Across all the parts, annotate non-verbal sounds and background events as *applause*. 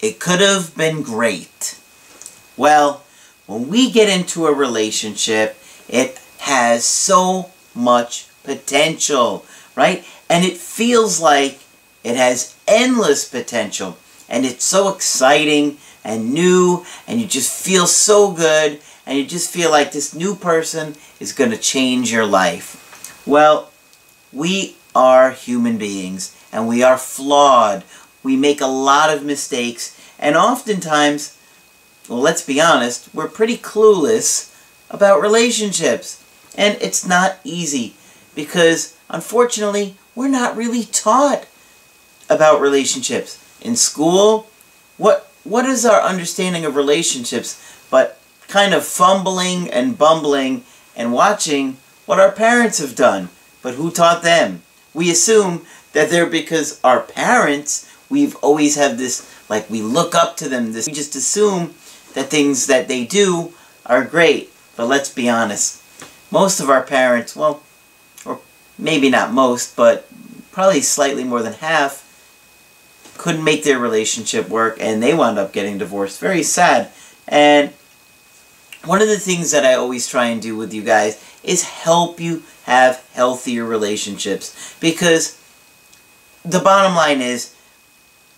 it could have been great. Well, when we get into a relationship, it has so much potential, right? And it feels like it has endless potential. And it's so exciting and new, and you just feel so good, and you just feel like this new person is going to change your life. Well, we are human beings, and we are flawed. We make a lot of mistakes, and oftentimes, well, let's be honest, we're pretty clueless about relationships. And it's not easy because, unfortunately, we're not really taught about relationships. In school, what what is our understanding of relationships but kind of fumbling and bumbling and watching what our parents have done. But who taught them? We assume that they're because our parents, we've always have this, like we look up to them, this, we just assume that things that they do are great. But let's be honest, most of our parents, well, or maybe not most, but probably slightly more than half, couldn't make their relationship work and they wound up getting divorced. Very sad. And one of the things that I always try and do with you guys is help you have healthier relationships. Because the bottom line is,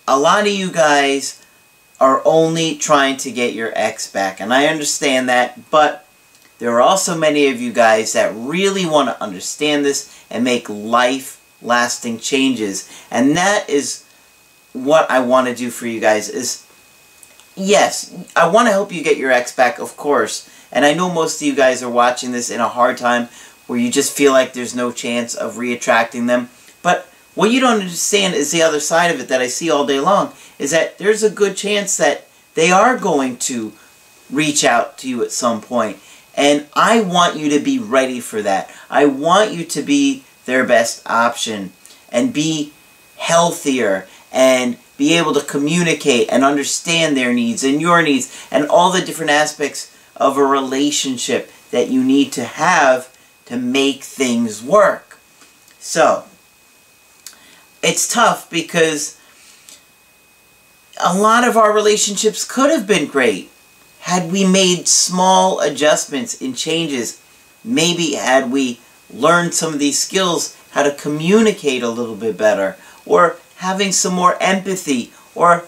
a lot of you guys are only trying to get your ex back. And I understand that, but there are also many of you guys that really want to understand this and make life-lasting changes. And that is what I want to do for you guys is, yes, I want to help you get your ex back, of course. And I know most of you guys are watching this in a hard time where you just feel like there's no chance of reattracting them. But what you don't understand is the other side of it that I see all day long is that there's a good chance that they are going to reach out to you at some point. And I want you to be ready for that. I want you to be their best option and be healthier and be able to communicate and understand their needs and your needs and all the different aspects of a relationship that you need to have to make things work. So, it's tough because a lot of our relationships could have been great had we made small adjustments and changes. Maybe had we learned some of these skills, how to communicate a little bit better, or having some more empathy, or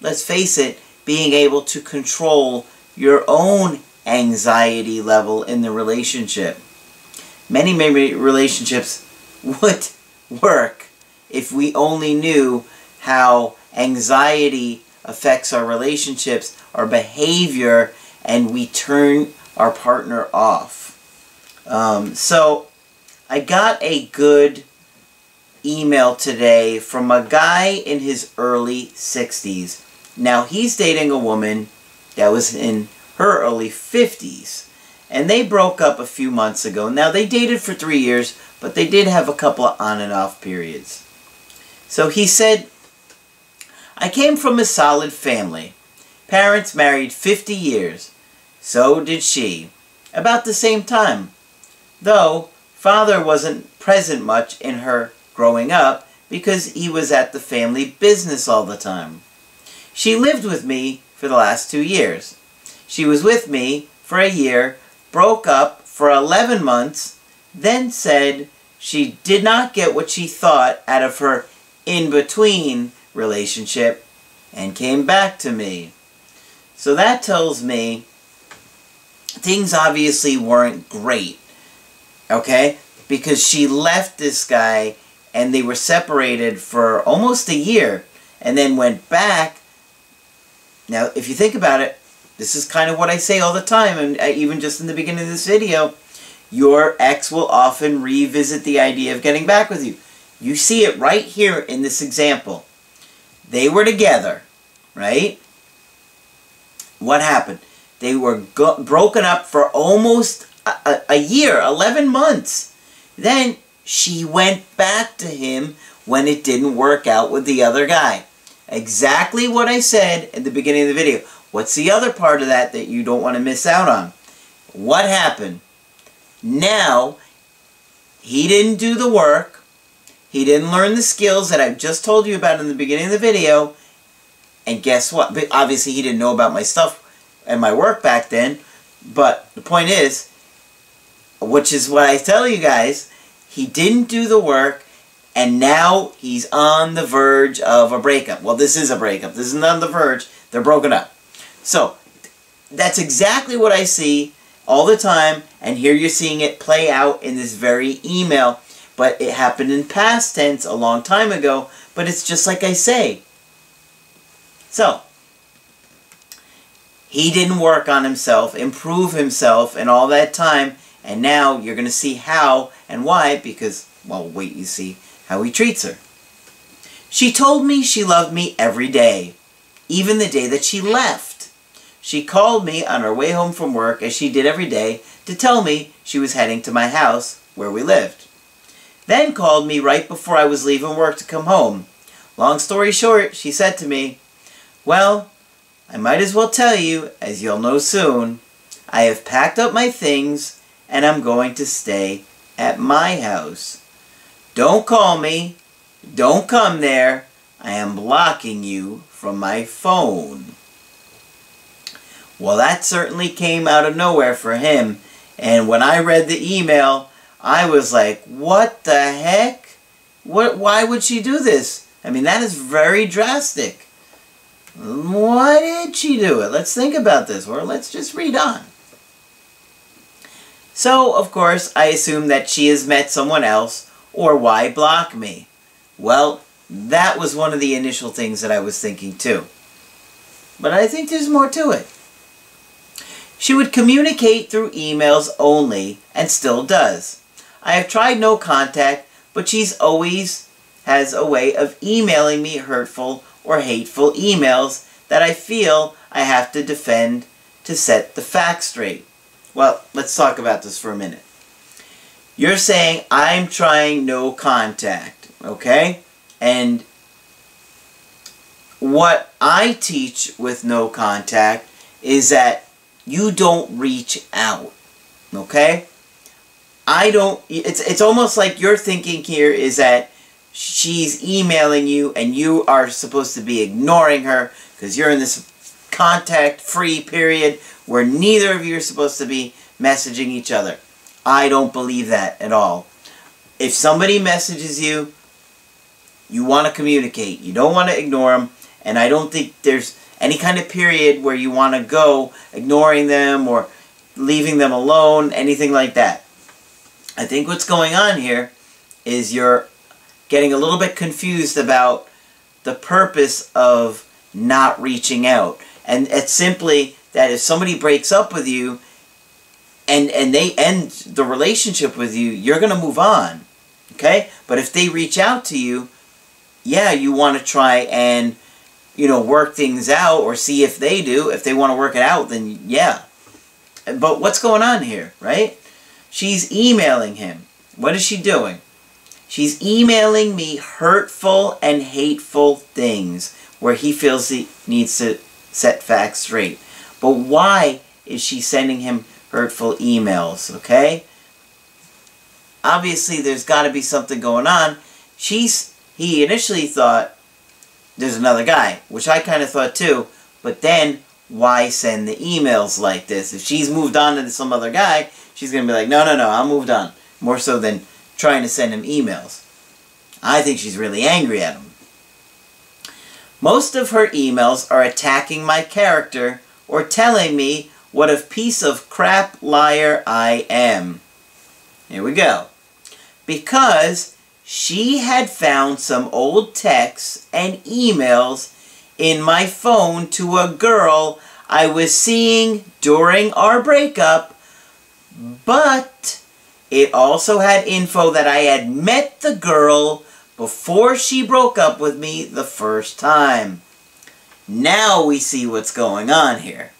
let's face it, being able to control your own anxiety level in the relationship. Many, many relationships *laughs* would work if we only knew how anxiety affects our relationships, our behavior, and we turn our partner off. Um, so, I got a good email today from a guy in his early 60s. Now, he's dating a woman that was in her early 50s. And they broke up a few months ago. Now, they dated for three years, but they did have a couple of on and off periods. So he said, I came from a solid family. Parents married 50 years. So did she. About the same time. Though, father wasn't present much in her growing up because he was at the family business all the time. She lived with me for the last two years. She was with me for a year, broke up for 11 months, then said she did not get what she thought out of her in-between relationship and came back to me. So that tells me things obviously weren't great, okay? Because she left this guy and they were separated for almost a year and then went back. Now, if you think about it, this is kind of what I say all the time, and uh, even just in the beginning of this video, your ex will often revisit the idea of getting back with you. You see it right here in this example. They were together, right? what happened? They were broken up for almost a, a, a year, 11 months. Then she went back to him when it didn't work out with the other guy. Exactly what I said at the beginning of the video. What's the other part of that that you don't want to miss out on? What happened? Now, he didn't do the work. He didn't learn the skills that I've just told you about in the beginning of the video. And guess what? But obviously, he didn't know about my stuff and my work back then. But the point is, which is what I tell you guys, he didn't do the work and now he's on the verge of a breakup. Well, this is a breakup. This isn't on the verge. They're broken up. So, that's exactly what I see all the time, and here you're seeing it play out in this very email. But it happened in past tense a long time ago, but it's just like I say. So, he didn't work on himself, improve himself in all that time, and now you're going to see how and why, because, well, wait, you see how he treats her. She told me she loved me every day, even the day that she left. She called me on her way home from work, as she did every day, to tell me she was heading to my house, where we lived. Then called me right before I was leaving work to come home. Long story short, she said to me, Well, I might as well tell you, as you'll know soon, I have packed up my things and I'm going to stay at my house. Don't call me. Don't come there. I am blocking you from my phone. Well, that certainly came out of nowhere for him. And when I read the email, I was like, what the heck? What, why would she do this? I mean, that is very drastic. Why did she do it? Let's think about this, or let's just read on. So, of course, I assume that she has met someone else or why block me? Well, that was one of the initial things that I was thinking too. But I think there's more to it. She would communicate through emails only, and still does. I have tried no contact, but she's always has a way of emailing me hurtful or hateful emails that I feel I have to defend to set the facts straight. Well, let's talk about this for a minute. You're saying, I'm trying no contact, okay? And what I teach with no contact is that you don't reach out, okay? I don't, it's, it's almost like your thinking here is that she's emailing you and you are supposed to be ignoring her because you're in this contact-free period where neither of you are supposed to be messaging each other. I don't believe that at all. If somebody messages you, you want to communicate. You don't want to ignore them. And I don't think there's any kind of period where you want to go ignoring them or leaving them alone, anything like that. I think what's going on here is you're getting a little bit confused about the purpose of not reaching out. And it's simply that if somebody breaks up with you, and and they end the relationship with you, you're going to move on. Okay? But if they reach out to you, yeah, you want to try and you know, work things out or see if they do. If they want to work it out, then yeah. But what's going on here, right? She's emailing him. What is she doing? She's emailing me hurtful and hateful things where he feels he needs to set facts straight. But why is she sending him hurtful emails, okay? Obviously, there's got to be something going on. She's, he initially thought there's another guy, which I kind of thought too, but then why send the emails like this? If she's moved on to some other guy, she's going to be like, no, no, no, I'm moved on. More so than trying to send him emails. I think she's really angry at him. Most of her emails are attacking my character or telling me what a piece of crap liar I am. Here we go. Because she had found some old texts and emails in my phone to a girl I was seeing during our breakup, but it also had info that I had met the girl before she broke up with me the first time. Now we see what's going on here.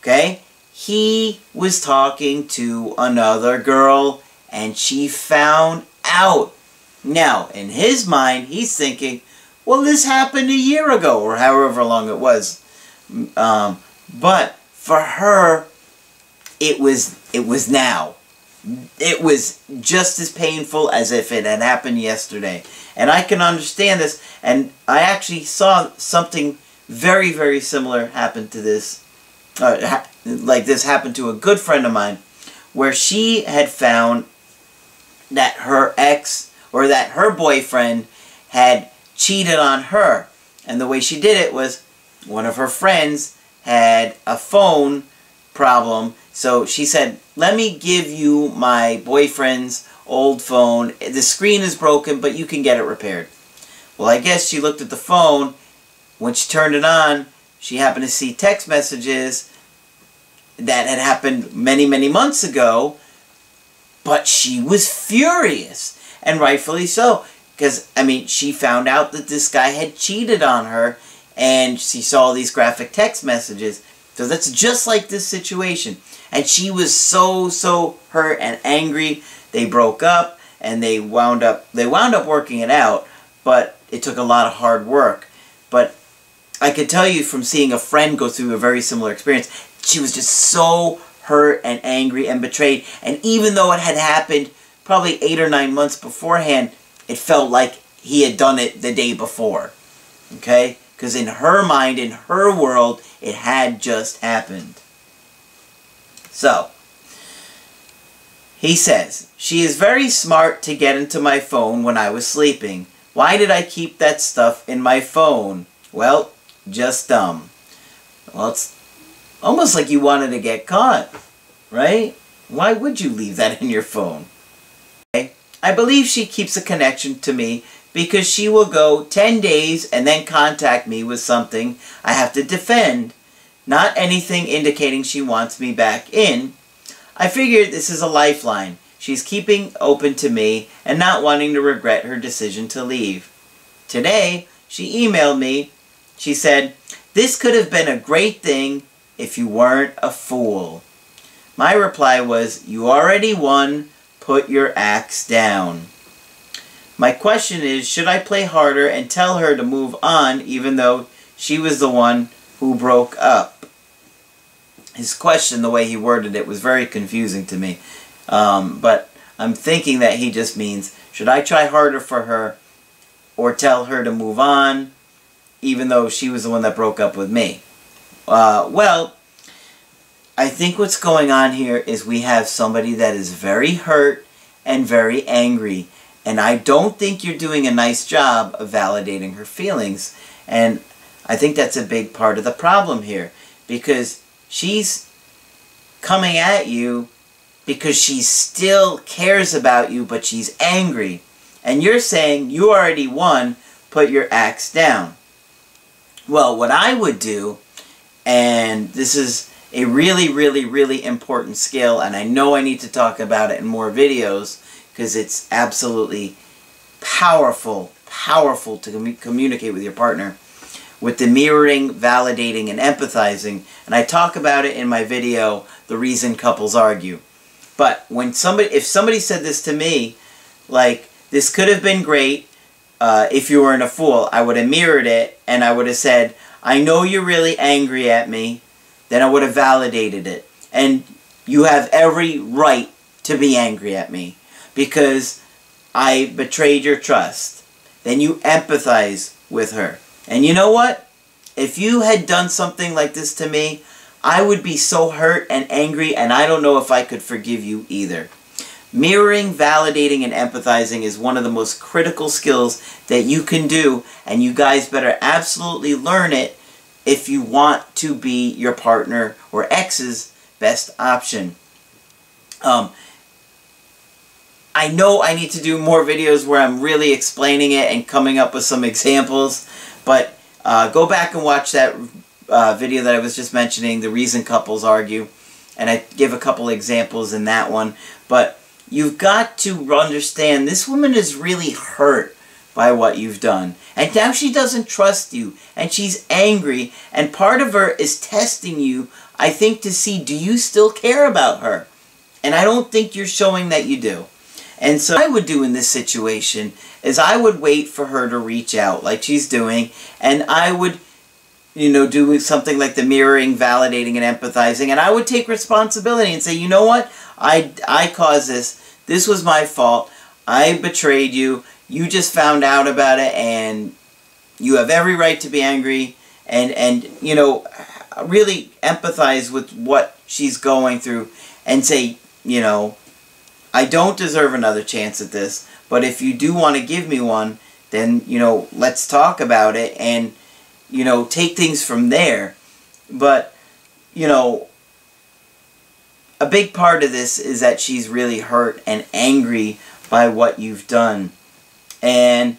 Okay? He was talking to another girl and she found out. Now, in his mind, he's thinking, well, this happened a year ago or however long it was. Um, but for her, it was it was now. It was just as painful as if it had happened yesterday. And I can understand this. And I actually saw something very, very similar happen to this. Uh, like this happened to a good friend of mine where she had found that her ex or that her boyfriend had cheated on her. And the way she did it was one of her friends had a phone problem. So she said, let me give you my boyfriend's old phone. The screen is broken, but you can get it repaired. Well, I guess she looked at the phone. When she turned it on, she happened to see text messages that had happened many, many months ago. But she was furious, and rightfully so. Because, I mean, she found out that this guy had cheated on her, and she saw these graphic text messages. So that's just like this situation. And she was so, so hurt and angry. They broke up, and they wound up, they wound up working it out, but it took a lot of hard work. But I could tell you from seeing a friend go through a very similar experience, she was just so hurt and angry and betrayed. And even though it had happened probably eight or nine months beforehand, it felt like he had done it the day before. Okay? Because in her mind, in her world, it had just happened. So, he says, She is very smart to get into my phone when I was sleeping. Why did I keep that stuff in my phone? Well, just dumb. Well, it's almost like you wanted to get caught, right? Why would you leave that in your phone? I believe she keeps a connection to me because she will go 10 days and then contact me with something I have to defend, not anything indicating she wants me back in. I figured this is a lifeline. She's keeping open to me and not wanting to regret her decision to leave. Today, she emailed me. She said, This could have been a great thing if you weren't a fool. My reply was, You already won. Put your axe down. My question is, should I play harder and tell her to move on even though she was the one who broke up? His question, the way he worded it, was very confusing to me. Um, but I'm thinking that he just means, should I try harder for her or tell her to move on even though she was the one that broke up with me? Uh, well, I think what's going on here is we have somebody that is very hurt and very angry. And I don't think you're doing a nice job of validating her feelings. And I think that's a big part of the problem here. Because she's coming at you because she still cares about you, but she's angry. And you're saying, you already won, put your axe down. Well, what I would do, and this is a really, really, really important skill, and I know I need to talk about it in more videos because it's absolutely powerful, powerful to com communicate with your partner with the mirroring, validating, and empathizing. And I talk about it in my video, The Reason Couples Argue. But when somebody, if somebody said this to me, like, this could have been great uh, if you weren't a fool, I would have mirrored it and I would have said, I know you're really angry at me, then I would have validated it. And you have every right to be angry at me because I betrayed your trust. Then you empathize with her. And you know what? If you had done something like this to me, I would be so hurt and angry and I don't know if I could forgive you either. Mirroring, validating, and empathizing is one of the most critical skills that you can do and you guys better absolutely learn it if you want to be your partner or ex's best option. Um, I know I need to do more videos where I'm really explaining it and coming up with some examples, but uh, go back and watch that uh, video that I was just mentioning, The Reason Couples Argue, and I give a couple examples in that one, but you've got to understand this woman is really hurt by what you've done. And now she doesn't trust you and she's angry and part of her is testing you, I think, to see do you still care about her? And I don't think you're showing that you do. And so I would do in this situation is I would wait for her to reach out like she's doing and I would you know, do something like the mirroring, validating, and empathizing, and I would take responsibility and say, you know what, I, I caused this. This was my fault. I betrayed you. You just found out about it, and you have every right to be angry. And and you know, really empathize with what she's going through, and say, you know, I don't deserve another chance at this. But if you do want to give me one, then you know, let's talk about it and you know, take things from there. But, you know, a big part of this is that she's really hurt and angry by what you've done. And,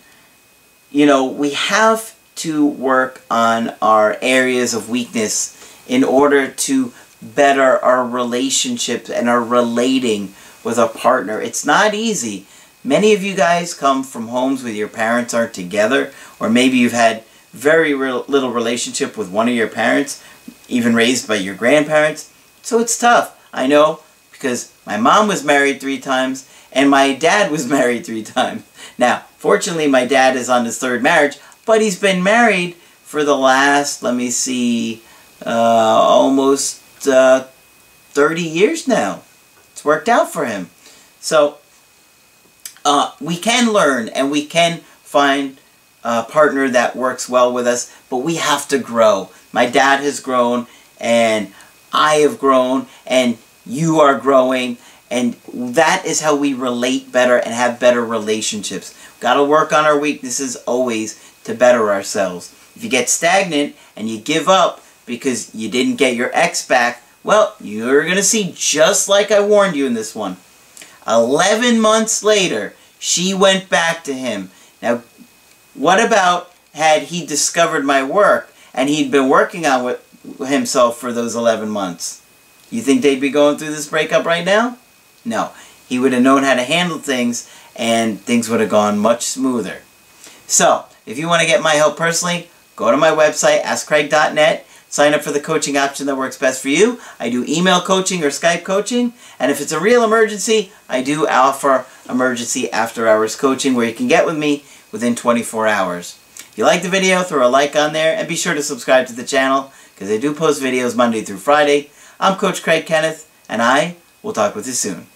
you know, we have to work on our areas of weakness in order to better our relationships and our relating with a partner. It's not easy. Many of you guys come from homes where your parents aren't together, or maybe you've had very real, little relationship with one of your parents, even raised by your grandparents. So it's tough. I know because my mom was married three times and my dad was *laughs* married three times. Now, fortunately, my dad is on his third marriage, but he's been married for the last, let me see, uh, almost uh, 30 years now. Worked out for him. So, uh, we can learn and we can find a partner that works well with us, but we have to grow. My dad has grown, and I have grown, and you are growing, and that is how we relate better and have better relationships. We've got to work on our weaknesses always to better ourselves. If you get stagnant and you give up because you didn't get your ex back, well, you're going to see just like I warned you in this one. 11 months later, she went back to him. Now, what about had he discovered my work and he'd been working on with himself for those 11 months? You think they'd be going through this breakup right now? No. He would have known how to handle things and things would have gone much smoother. So, if you want to get my help personally, go to my website, askcraig.net. Sign up for the coaching option that works best for you. I do email coaching or Skype coaching. And if it's a real emergency, I do offer emergency after hours coaching where you can get with me within 24 hours. If you like the video, throw a like on there and be sure to subscribe to the channel because I do post videos Monday through Friday. I'm Coach Craig Kenneth and I will talk with you soon.